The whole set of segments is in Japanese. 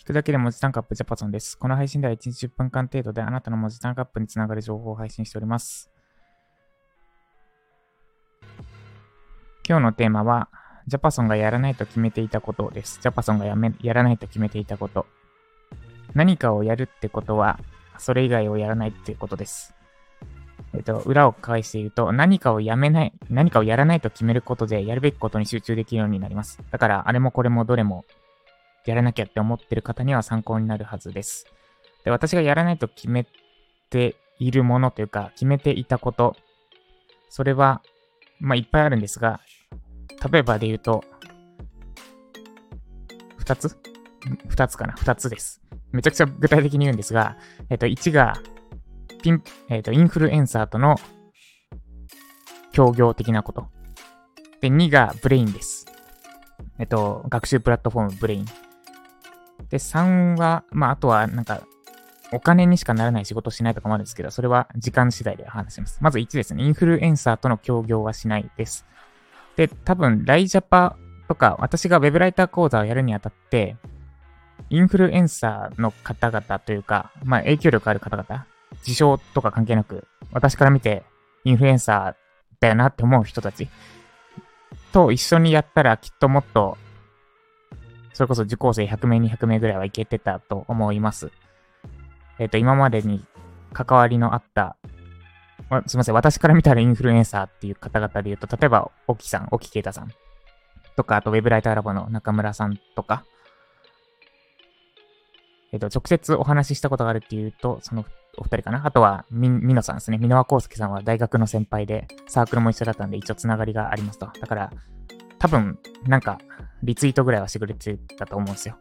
聞くだけで文字単価アップジャパソンです。この配信では1日10分間程度であなたの文字単価アップにつながる情報を配信しております。今日のテーマは、ジャパソンがやらないと決めていたことです。ジャパソンがやめやらないと決めていたこと。何かをやるってことは、それ以外をやらないっていうことです。えっと、裏を返して言うと、何かをやめない、何かをやらないと決めることで、やるべきことに集中できるようになります。だから、あれもこれもどれもやらなきゃって思ってる方には参考になるはずです。で、私がやらないと決めているものというか、決めていたこと、それは、まあ、いっぱいあるんですが、例えばで言うと、二つ？二つかな？二つです。めちゃくちゃ具体的に言うんですが、えっと、1が、ピン、えっと、インフルエンサーとの協業的なこと。で、2がブレインです。えっと、学習プラットフォームブレイン。で、3は、まあ、あとは、なんか、お金にしかならない仕事しないとかもあるんですけど、それは時間次第で話します。まず1ですね。インフルエンサーとの協業はしないです。で、多分、ライジャパとか、私が Web ライター講座をやるにあたって、インフルエンサーの方々というか、まあ、影響力ある方々、自称とか関係なく、私から見て、インフルエンサーだよなって思う人たちと一緒にやったらきっともっとそれこそ受講生100名、200名ぐらいはいけてたと思います。えっ、ー、と、今までに関わりのあった、すいません、私から見たらインフルエンサーっていう方々で言うと、例えば、沖さん、沖啓太さんとか、あと、ウェブライターラボの中村さんとか、えっ、ー、と、直接お話ししたことがあるっていうと、そのお二人かな？あとは、み、みのさんですね。箕輪康介さんは大学の先輩で、サークルも一緒だったんで、一応つながりがありますと。だから、多分、なんか、リツイートぐらいはしてくれてたと思うんですよ。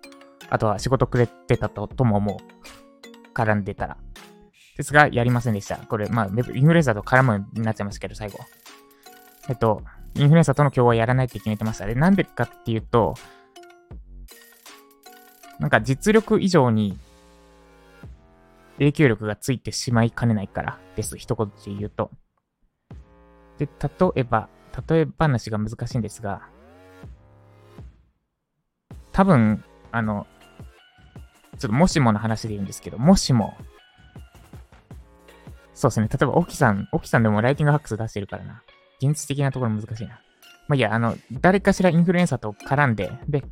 あとは仕事くれてたととも思う。絡んでたら。ですが、やりませんでした。これ、まあ、インフルエンサーと絡むになっちゃいましたけど、最後。えっと、インフルエンサーとの共和やらないって決めてました。で、なんでかっていうと、なんか実力以上に影響力がついてしまいかねないからです。一言で言うと。で、例えば、例え話が難しいんですが、多分、あの、ちょっともしもの話で言うんですけど、もしも、そうですね、例えば、オキさん、オキさんでもライティングハックス出してるからな。現実的なところ難しいな。まあいや、あの、誰かしらインフルエンサーと絡んで、で、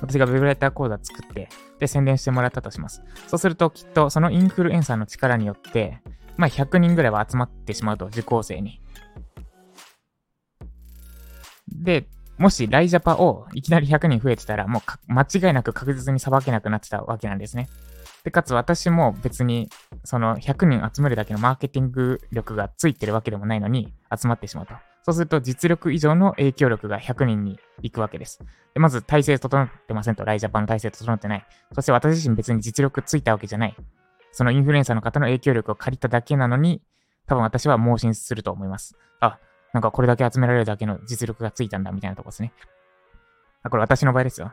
私がウェブライター講座作って、で、宣伝してもらったとします。そうすると、きっと、そのインフルエンサーの力によって、まあ100人ぐらいは集まってしまうと、受講生に。で、もしライジャパをいきなり100人増えてたら、もう間違いなく確実に裁けなくなってたわけなんですね。で、かつ私も別に、その100人集めるだけのマーケティング力がついてるわけでもないのに集まってしまうと。そうすると実力以上の影響力が100人に行くわけです。でまず体制整ってませんと、ライジャパの体制整ってない。そして私自身別に実力ついたわけじゃない。そのインフルエンサーの方の影響力を借りただけなのに、多分私は盲信すると思います。あ、なんかこれだけ集められるだけの実力がついたんだみたいなとこですね。あ、これ私の場合ですよ。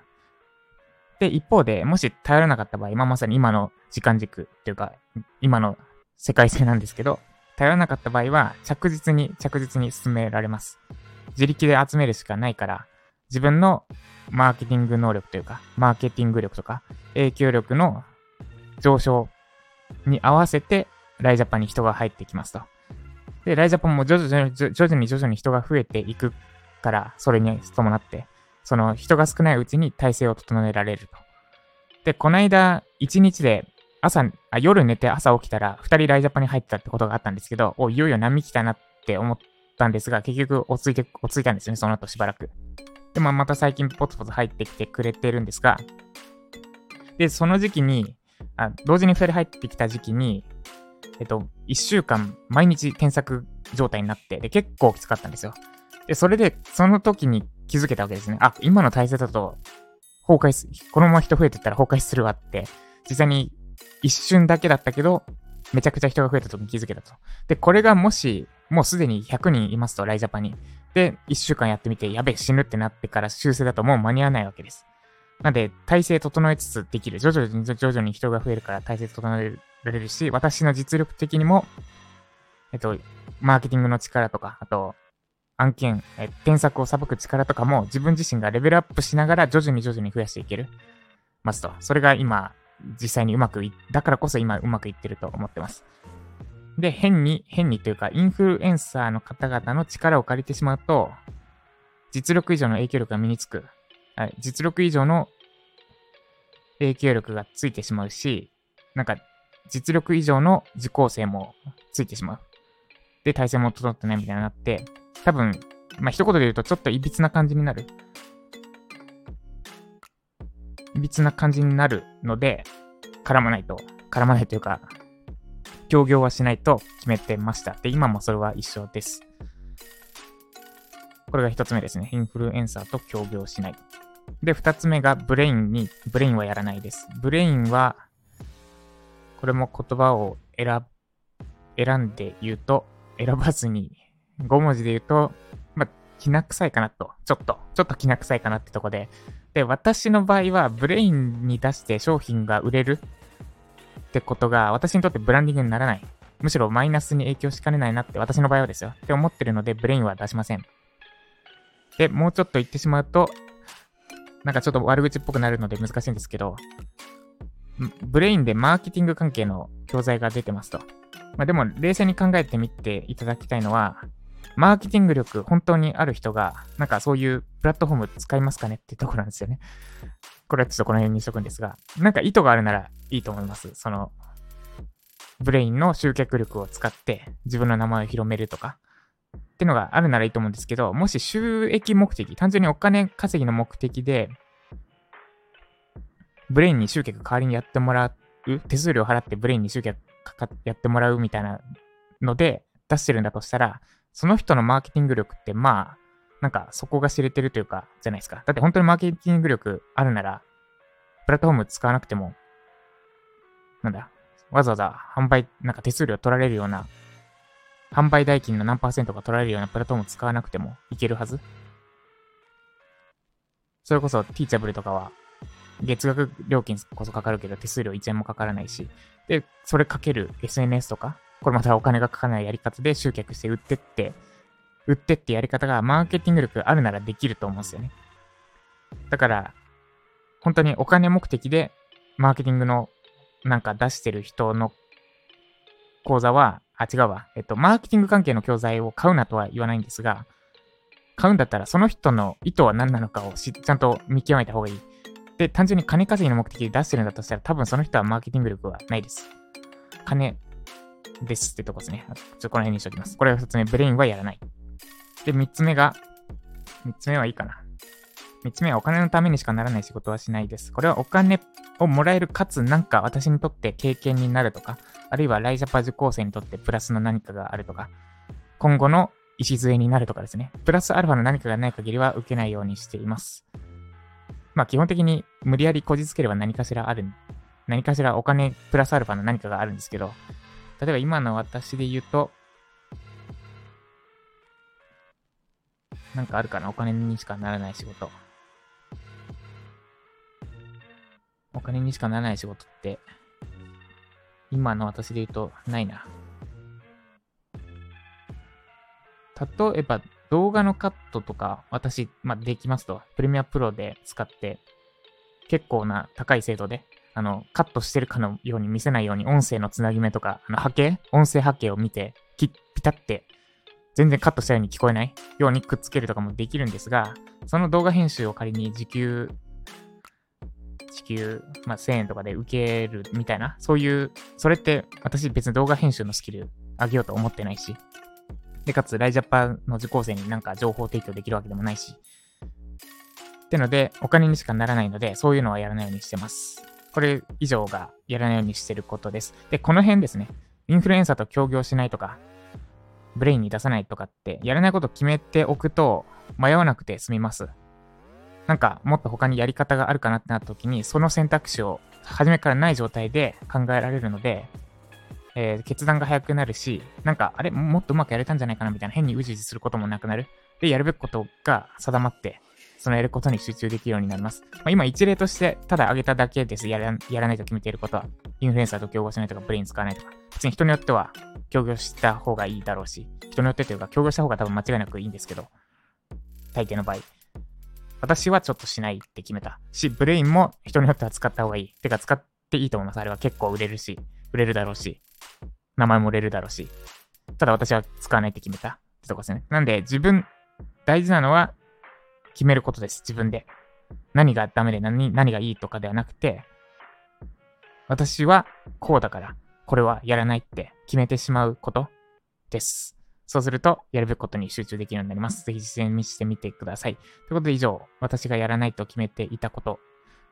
で、一方で、もし頼らなかった場合、ま、まさに今の時間軸っていうか、今の世界線なんですけど、頼らなかった場合は、着実に着実に進められます。自力で集めるしかないから、自分のマーケティング能力というか、マーケティング力とか、影響力の上昇に合わせて、ライジャパンに人が入ってきますと。で、ライジャパンも徐々に徐々に徐々に人が増えていくから、それに伴って、その人が少ないうちに体制を整えられると。で、この間、1日で朝、あ夜寝て朝起きたら、2人ライジャパンに入ってたってことがあったんですけど、お、いよいよ波来たなって思ったんですが、結局落ち着いて、落ち着いたんですよね、その後しばらく。で、まあ、また最近ポツポツ入ってきてくれてるんですが、で、その時期に、あ同時に2人入ってきた時期に、えっと、1週間毎日添削状態になって、で、結構きつかったんですよ。で、それで、その時に気づけたわけですね。あ、今の体制だと、崩壊す、このまま人増えてったら崩壊するわって、実際に一瞬だけだったけど、めちゃくちゃ人が増えた時に気づけたと。で、これがもし、もうすでに100人いますと、ライジャパンに。で、1週間やってみて、やべえ、死ぬってなってから修正だともう間に合わないわけです。なんで、体制整えつつできる。徐々に徐々に人が増えるから体制整えられるし、私の実力的にも、えっと、マーケティングの力とか、あと、案件、え添削を裁く力とかも自分自身がレベルアップしながら徐々に徐々に増やしていける。ますと。それが今実際にうまくい、だからこそ今うまくいってると思ってます。で、変に、変にというか、インフルエンサーの方々の力を借りてしまうと、実力以上の影響力が身につく。はい、実力以上の影響力がついてしまうし、なんか、実力以上の受講生もついてしまう。で、体制も整ってないみたいになって、多分、まあ、一言で言うとちょっといびつな感じになる。いびつな感じになるので、絡まないと、絡まないというか、協業はしないと決めてました。で、今もそれは一緒です。これが一つ目ですね。インフルエンサーと協業しない。で、二つ目がブレインに、ブレインはやらないです。ブレインは、これも言葉を選、選んで言うと、選ばずに、5文字で言うと、まあ、きな臭いかなと。ちょっと、ちょっときな臭いかなってとこで。で、私の場合は、ブレインに出して商品が売れるってことが、私にとってブランディングにならない。むしろマイナスに影響しかねないなって、私の場合はですよ。って思ってるので、ブレインは出しません。で、もうちょっと言ってしまうと、なんかちょっと悪口っぽくなるので難しいんですけど、ブレインでマーケティング関係の教材が出てますと。まあ、でも、冷静に考えてみていただきたいのは、マーケティング力本当にある人が、なんかそういうプラットフォーム使いますかねっていうところなんですよね。これはちょっとこの辺にしとくんですが、なんか意図があるならいいと思います。その、ブレインの集客力を使って自分の名前を広めるとか、ってのがあるならいいと思うんですけど、もし収益目的、単純にお金稼ぎの目的で、ブレインに集客代わりにやってもらう、手数料払ってブレインに集客やってもらうみたいなので出してるんだとしたら、その人のマーケティング力ってまあ、なんか底が知れてるというか、じゃないですか。だって本当にマーケティング力あるなら、プラットフォーム使わなくても、なんだ、わざわざ販売、なんか手数料取られるような、販売代金の何パーセントが取られるようなプラットフォーム使わなくてもいけるはずそれこそ、ティーチャブルとかは、月額料金こそかかるけど、手数料1円もかからないし、で、それかける SNS とか、これまたお金がかからないやり方で集客して売ってって、売ってってやり方がマーケティング力あるならできると思うんですよね。だから、本当にお金目的でマーケティングのなんか出してる人の講座は、あ、違うわ。えっと、マーケティング関係の教材を買うなとは言わないんですが、買うんだったらその人の意図は何なのかをちゃんと見極めた方がいい。で、単純に金稼ぎの目的で出してるんだとしたら、多分その人はマーケティング力はないです。金ですってとこですね。ちょっとこの辺にしておきます。これが2つ目、ブレインはやらない。で、3つ目が、3つ目はいいかな。3つ目はお金のためにしかならない仕事はしないです。これはお金をもらえるかつなんか私にとって経験になるとか、あるいはライジャパ受講生にとってプラスの何かがあるとか、今後の礎になるとかですね。プラスアルファの何かがない限りは受けないようにしています。まあ基本的に無理やりこじつければ何かしらある、何かしらお金プラスアルファの何かがあるんですけど、例えば今の私で言うと、なんかあるかな？お金にしかならない仕事。お金にしかならない仕事って、今の私で言うとないな。例えば動画のカットとか、私、まあ、できますと。プレミアプロで使って、結構な高い精度で、あの、カットしてるかのように見せないように、音声のつなぎ目とか、あの、波形？音声波形を見て、ピタって、全然カットしたように聞こえないようにくっつけるとかもできるんですが、その動画編集を仮に時給、時給、まあ、1000円とかで受けるみたいな、そういう、それって私別に動画編集のスキル上げようと思ってないし、で、かつ、ライジャパンの受講生になんか情報提供できるわけでもないし。ってので、お金にしかならないので、そういうのはやらないようにしてます。これ以上がやらないようにしてることです。で、この辺ですね。インフルエンサーと協業しないとか、ブレインに出さないとかって、やらないことを決めておくと、迷わなくて済みます。なんか、もっと他にやり方があるかなってなった時に、その選択肢を初めからない状態で考えられるので、えー、決断が早くなるし、なんか、あれ、もっとうまくやれたんじゃないかなみたいな変にうじうじすることもなくなる。で、やるべきことが定まって、そのやることに集中できるようになります。まあ、今一例として、ただ挙げただけです。やらやらないと決めていることは。インフルエンサーと競合しないとか、ブレイン使わないとか。別に人によっては、協業した方がいいだろうし、人によってというか、協業した方が多分間違いなくいいんですけど、大抵の場合。私はちょっとしないって決めた。し、ブレインも人によっては使った方がいい。てか、使っていいと思います。あれは結構売れるし、売れるだろうし、名前も売れるだろうし。ただ私は使わないって決めたってとこですね。なんで自分、大事なのは決めることです。自分で。何がダメで何何がいいとかではなくて、私はこうだから、これはやらないって決めてしまうことです。そうすると、やるべきことに集中できるようになります。ぜひ実践してみてください。ということで以上、私がやらないと決めていたこと、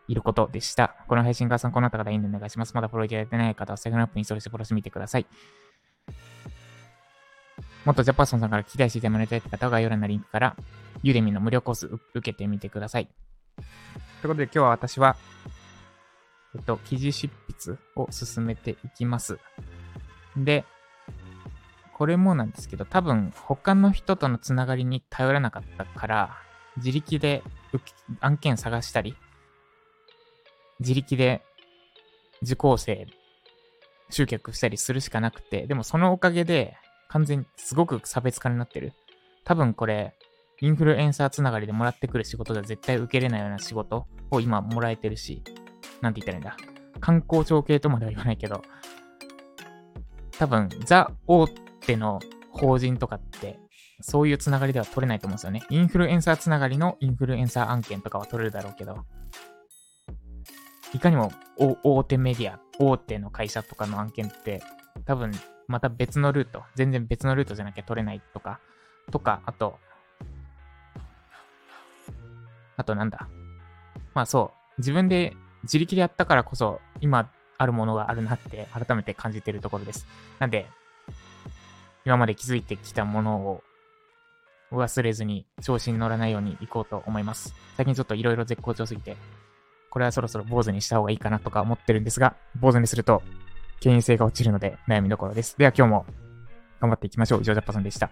いることでした。この配信が参考になった方、いいねお願いします。まだフォローいただいてない方は、セグナップにそれしてフォローしてみてください。もっとジャパソンさんから期待してもらいたい方は概要欄のリンクから、ユーデミの無料コース受けてみてください。ということで今日は私は、えっと、記事執筆を進めていきます。で、これもなんですけど、多分他の人とのつながりに頼らなかったから、自力で案件探したり、自力で受講生集客したりするしかなくて、でもそのおかげで完全にすごく差別化になってる。多分これ、インフルエンサーつながりでもらってくる仕事では絶対受けれないような仕事を今もらえてるし、なんて言ったらいいんだ。観光庁系とまでは言わないけど、多分、ザ・大手の法人とかって、そういうつながりでは取れないと思うんですよね。インフルエンサーつながりのインフルエンサー案件とかは取れるだろうけど、いかにも大手メディア、大手の会社とかの案件って、多分また別のルート、全然別のルートじゃなきゃ取れないとか、とか、あと、あとなんだ。まあそう、自分で自力でやったからこそ、今あるものがあるなって改めて感じてるところです。なんで、今まで気づいてきたものを忘れずに調子に乗らないように行こうと思います。最近ちょっと色々絶好調すぎて、これはそろそろ坊主にした方がいいかなとか思ってるんですが、坊主にすると権威性が落ちるので悩みどころです。では今日も頑張っていきましょう。以上、ジャパさんでした。